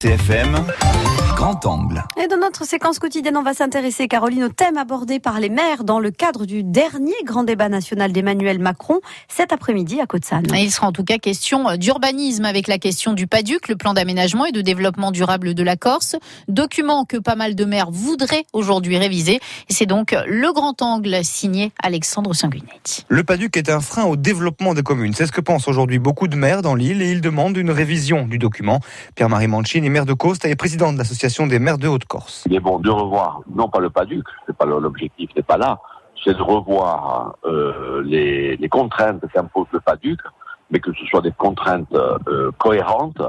CFM, grand angle. Et dans notre séquence quotidienne, on va s'intéresser, Caroline, au thème abordé par les maires dans le cadre du dernier grand débat national d'Emmanuel Macron cet après-midi à Côte-Sanne. Il sera en tout cas question d'urbanisme avec la question du PADUC, le plan d'aménagement et de développement durable de la Corse, document que pas mal de maires voudraient aujourd'hui réviser. C'est donc le grand angle signé Alexandre Sanguinetti. Le PADUC est un frein au développement des communes. C'est ce que pensent aujourd'hui beaucoup de maires dans l'île et ils demandent une révision du document. Pierre-Marie Mancini maire de Coste et président de l'association des maires de Haute-Corse. Il est bon de revoir, non pas le PADUC, c'est pas l'objectif, n'est pas là, c'est de revoir euh, les, contraintes qu'impose le PADUC, mais que ce soit des contraintes euh, cohérentes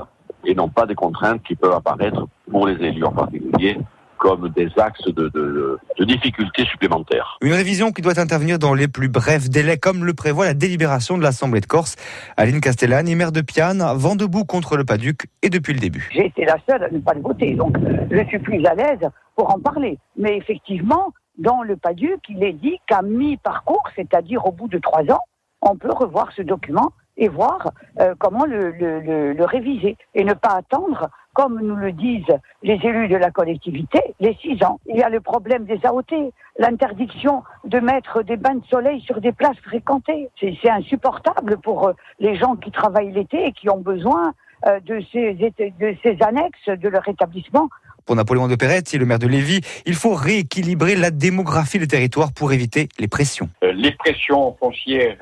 et non pas des contraintes qui peuvent apparaître pour les élus en particulier comme des axes de, de, de, difficultés supplémentaires. Une révision qui doit intervenir dans les plus brefs délais, comme le prévoit la délibération de l'Assemblée de Corse. Aline Castellani, maire de Piane, vent debout contre le PADUC et depuis le début. J'ai été la seule à ne pas le voter, donc je suis plus à l'aise pour en parler. Mais effectivement, dans le PADUC, il est dit qu'à mi-parcours, c'est-à-dire au bout de trois ans, on peut revoir ce document et voir euh, comment le, le, le, le, réviser et ne pas attendre, comme nous le disent les élus de la collectivité, les six ans. Il y a le problème des AOT, l'interdiction de mettre des bains de soleil sur des places fréquentées. C'est insupportable pour euh, les gens qui travaillent l'été et qui ont besoin euh, de, ces, de ces annexes de leur établissement pour Napoléon de Perretti, le maire de Lévis, il faut rééquilibrer la démographie des territoires pour éviter les pressions. les pressions foncières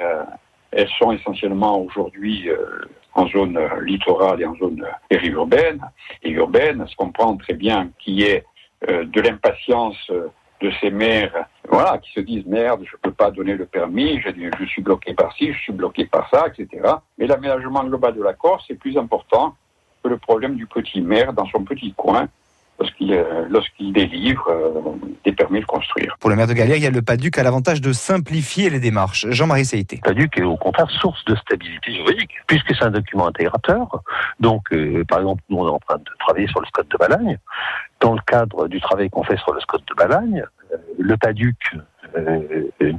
elles sont essentiellement aujourd'hui euh, en zone littorale et en zone périurbaine et urbaine. Se comprend très bien qu'il y ait euh, de l'impatience de ces maires voilà, qui se disent merde, je ne peux pas donner le permis, je, suis bloqué par ci, je suis bloqué par ça, etc. Mais l'aménagement global de la Corse est plus important que le problème du petit maire dans son petit coin lorsqu'il lorsqu'il délivre euh, des permis de construire. Pour le maire de Galère, il y a le PADUC a l'avantage de simplifier les démarches. Jean-Marie. Le PADUC est au contraire source de stabilité juridique, puisque c'est un document intégrateur. Donc, euh, par exemple, nous, on est en train de travailler sur le SCOT de Balagne. Dans le cadre du travail qu'on fait sur le SCOT de Balagne, euh, le PADUC euh,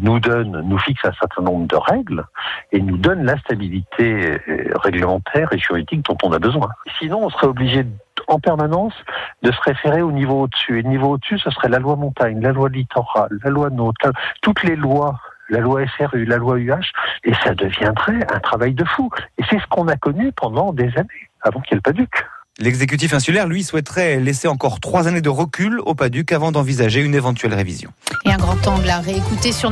nous donne, nous fixe un certain nombre de règles et nous donne la stabilité réglementaire et juridique dont on a besoin. Sinon, on serait obligé en permanence de se référer au niveau au-dessus. Et le niveau au-dessus, ce serait la loi montagne, la loi littoral, la loi nôtre, toutes les lois la loi SRU, la loi UH, et ça deviendrait un travail de fou. Et c'est ce qu'on a connu pendant des années, avant qu'il n'y ait le PADUC. L'exécutif insulaire, lui, souhaiterait laisser encore trois années de recul au PADUC avant d'envisager une éventuelle révision. Et un grand angle à réécouter sur